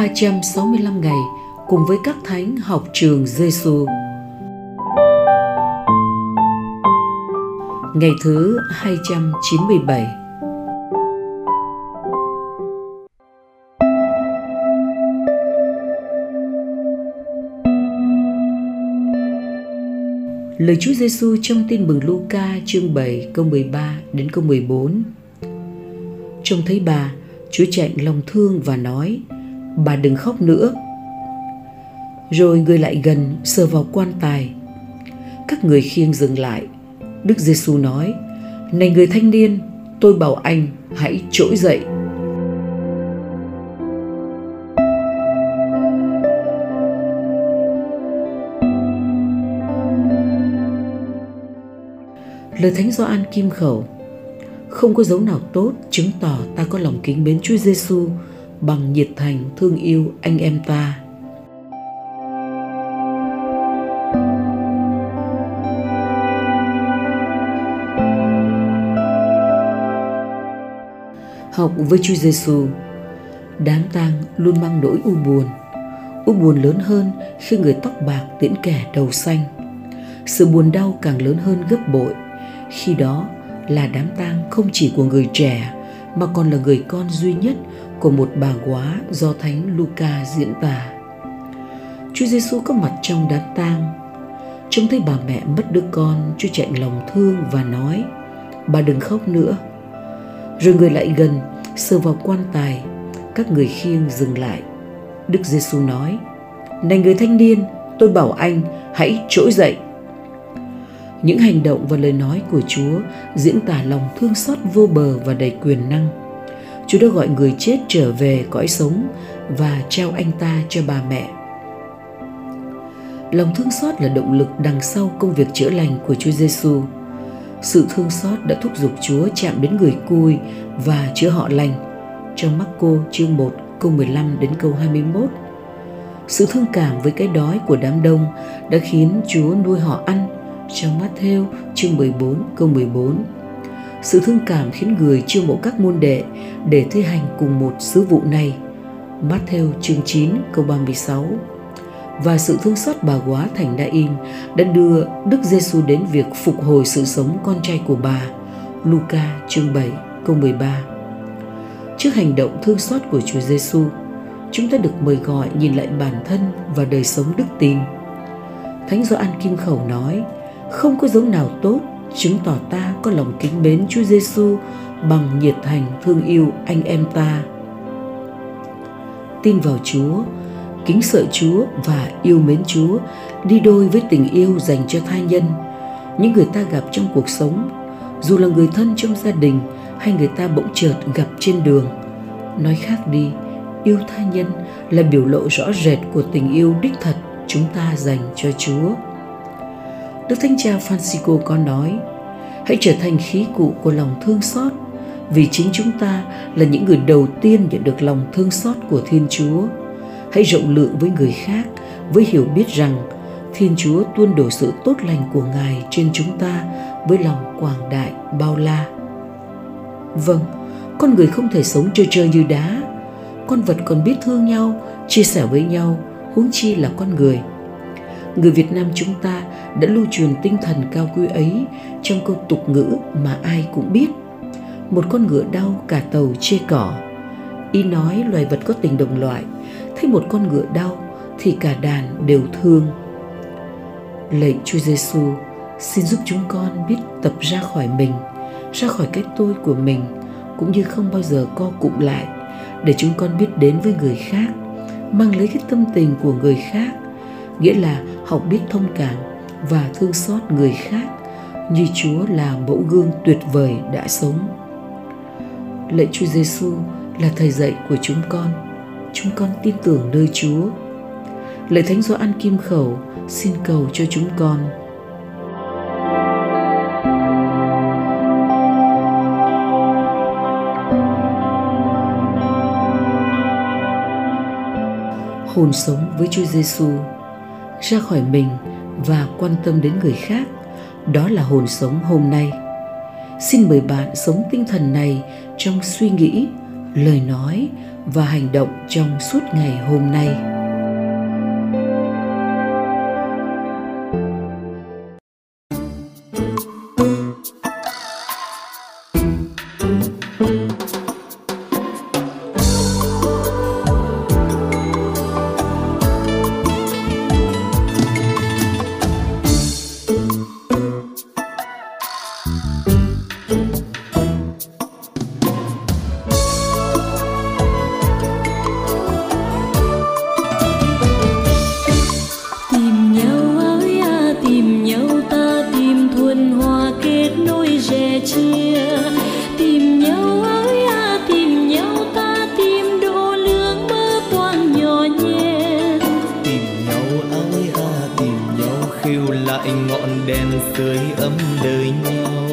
365 ngày cùng với các thánh học trường Giêsu. Ngày thứ 297 Lời Chúa Giêsu trong Tin mừng Luca chương 7 câu 13 đến câu 14. Trông thấy bà, Chúa chạy lòng thương và nói: "Bà đừng khóc nữa." Rồi người lại gần sờ vào quan tài. Các người khiêng dừng lại. Đức Giêsu nói: "Này người thanh niên, tôi bảo anh hãy trỗi dậy." Lời Thánh Gioan Kim Khẩu Không có dấu nào tốt chứng tỏ ta có lòng kính mến Chúa Giêsu bằng nhiệt thành thương yêu anh em ta. Học với Chúa Giêsu, đám tang luôn mang nỗi u buồn. U buồn lớn hơn khi người tóc bạc tiễn kẻ đầu xanh. Sự buồn đau càng lớn hơn gấp bội khi đó là đám tang không chỉ của người trẻ mà còn là người con duy nhất của một bà quá do thánh Luca diễn tả. Chúa Giêsu có mặt trong đám tang. Trông thấy bà mẹ mất đứa con, Chúa chạy lòng thương và nói: "Bà đừng khóc nữa." Rồi người lại gần, sờ vào quan tài, các người khiêng dừng lại. Đức Giêsu nói: "Này người thanh niên, tôi bảo anh hãy trỗi dậy." những hành động và lời nói của Chúa diễn tả lòng thương xót vô bờ và đầy quyền năng. Chúa đã gọi người chết trở về cõi sống và trao anh ta cho bà mẹ. Lòng thương xót là động lực đằng sau công việc chữa lành của Chúa Giêsu. Sự thương xót đã thúc giục Chúa chạm đến người cui và chữa họ lành. Trong Marco chương 1 câu 15 đến câu 21. Sự thương cảm với cái đói của đám đông đã khiến Chúa nuôi họ ăn trong Matthew chương 14 câu 14. Sự thương cảm khiến người chiêu mộ các môn đệ để thi hành cùng một sứ vụ này. Matthew chương 9 câu 36 và sự thương xót bà quá thành Đa-in đã đưa Đức Giêsu đến việc phục hồi sự sống con trai của bà. Luca chương 7 câu 13. Trước hành động thương xót của Chúa Giêsu, chúng ta được mời gọi nhìn lại bản thân và đời sống đức tin. Thánh Gioan Kim Khẩu nói: không có dấu nào tốt chứng tỏ ta có lòng kính mến Chúa Giêsu bằng nhiệt thành thương yêu anh em ta. Tin vào Chúa, kính sợ Chúa và yêu mến Chúa đi đôi với tình yêu dành cho tha nhân, những người ta gặp trong cuộc sống, dù là người thân trong gia đình hay người ta bỗng chợt gặp trên đường. Nói khác đi, yêu tha nhân là biểu lộ rõ rệt của tình yêu đích thật chúng ta dành cho Chúa. Đức Thánh Cha Francisco có nói, hãy trở thành khí cụ của lòng thương xót, vì chính chúng ta là những người đầu tiên nhận được lòng thương xót của Thiên Chúa. Hãy rộng lượng với người khác, với hiểu biết rằng Thiên Chúa tuôn đổ sự tốt lành của Ngài trên chúng ta với lòng quảng đại bao la. Vâng, con người không thể sống chơi chơi như đá. Con vật còn biết thương nhau, chia sẻ với nhau, huống chi là con người – người Việt Nam chúng ta đã lưu truyền tinh thần cao quý ấy trong câu tục ngữ mà ai cũng biết. Một con ngựa đau cả tàu chê cỏ. Ý nói loài vật có tình đồng loại, thấy một con ngựa đau thì cả đàn đều thương. Lạy Chúa Giêsu, xin giúp chúng con biết tập ra khỏi mình, ra khỏi cái tôi của mình cũng như không bao giờ co cụm lại để chúng con biết đến với người khác, mang lấy cái tâm tình của người khác nghĩa là học biết thông cảm và thương xót người khác như Chúa là mẫu gương tuyệt vời đã sống. Lạy Chúa Giêsu là thầy dạy của chúng con. Chúng con tin tưởng nơi Chúa. Lạy Thánh Gioan Kim Khẩu, xin cầu cho chúng con. Hồn sống với Chúa Giêsu ra khỏi mình và quan tâm đến người khác, đó là hồn sống hôm nay. Xin mời bạn sống tinh thần này trong suy nghĩ, lời nói và hành động trong suốt ngày hôm nay. Sưởi ấm đời nhau.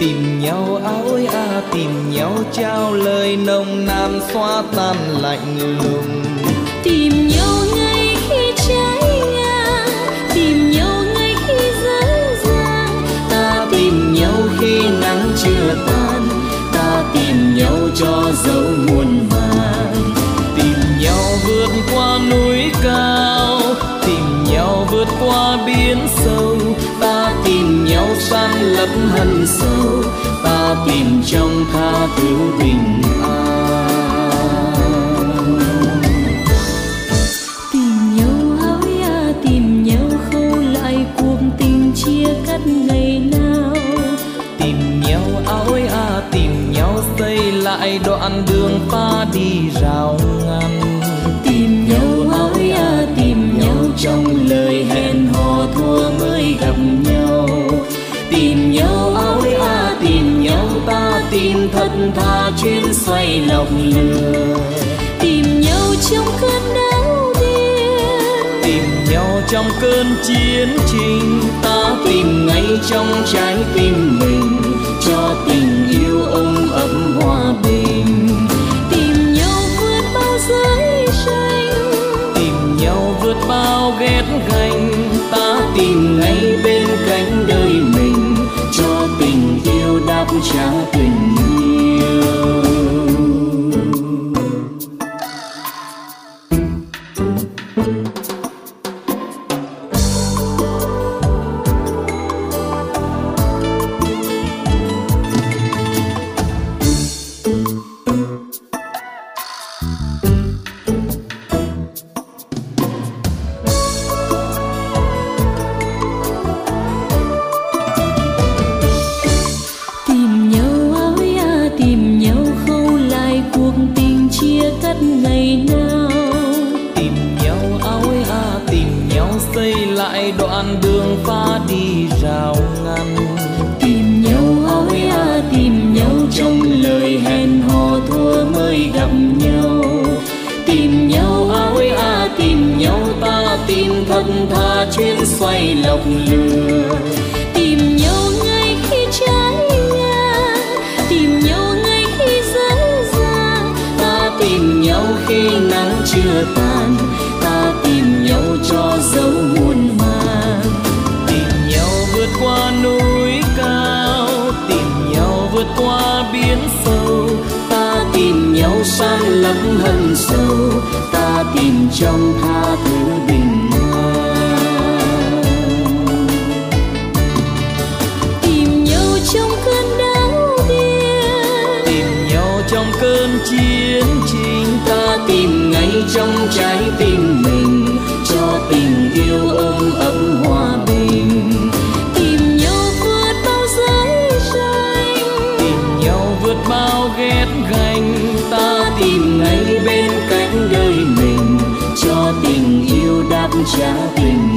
Tìm nhau áo ơi à tìm nhau trao lời nồng nàn xóa tan lạnh lùng. Tìm nhau ngay khi trái ngang tìm nhau ngay khi dở dang. Ta tìm nhau khi nắng chưa tàn ta tìm nhau cho dấu biển sâu, ta tìm nhau san lấp hận sâu, ta tìm trong tha thứ bình an. Lòng lừa tìm nhau trong cơn đau điên. Tìm nhau trong cơn chiến trình. Ta tìm ngay trong trái tim mình. Cho tình yêu ôm ấp hòa bình. Tìm nhau vượt bao giới tranh tìm nhau vượt bao ghét ganh ta tìm ngay bên cạnh đời mình. Cho tình yêu đáp trả tình xây lại đoạn đường pha đi rào ngăn. Tìm nhau áo à tìm nhau trong lời hẹn hò thua mới gặp nhau. Tìm nhau áo à tìm nhau ta, tìm thật tha chuyến xoay lọc lừa. Tìm nhau ngay khi trái ngang tìm nhau ngay khi dở dang ta tìm nhau khi nắng chưa tàn vượt qua biển sâu. Ta tìm nhau san lấp hận sâu. Ta tìm trong tha thứ bình an. Tìm nhau trong cơn đau điên. Tìm nhau trong cơn chiến trình. Ta tìm ngay trong trái tim trao tình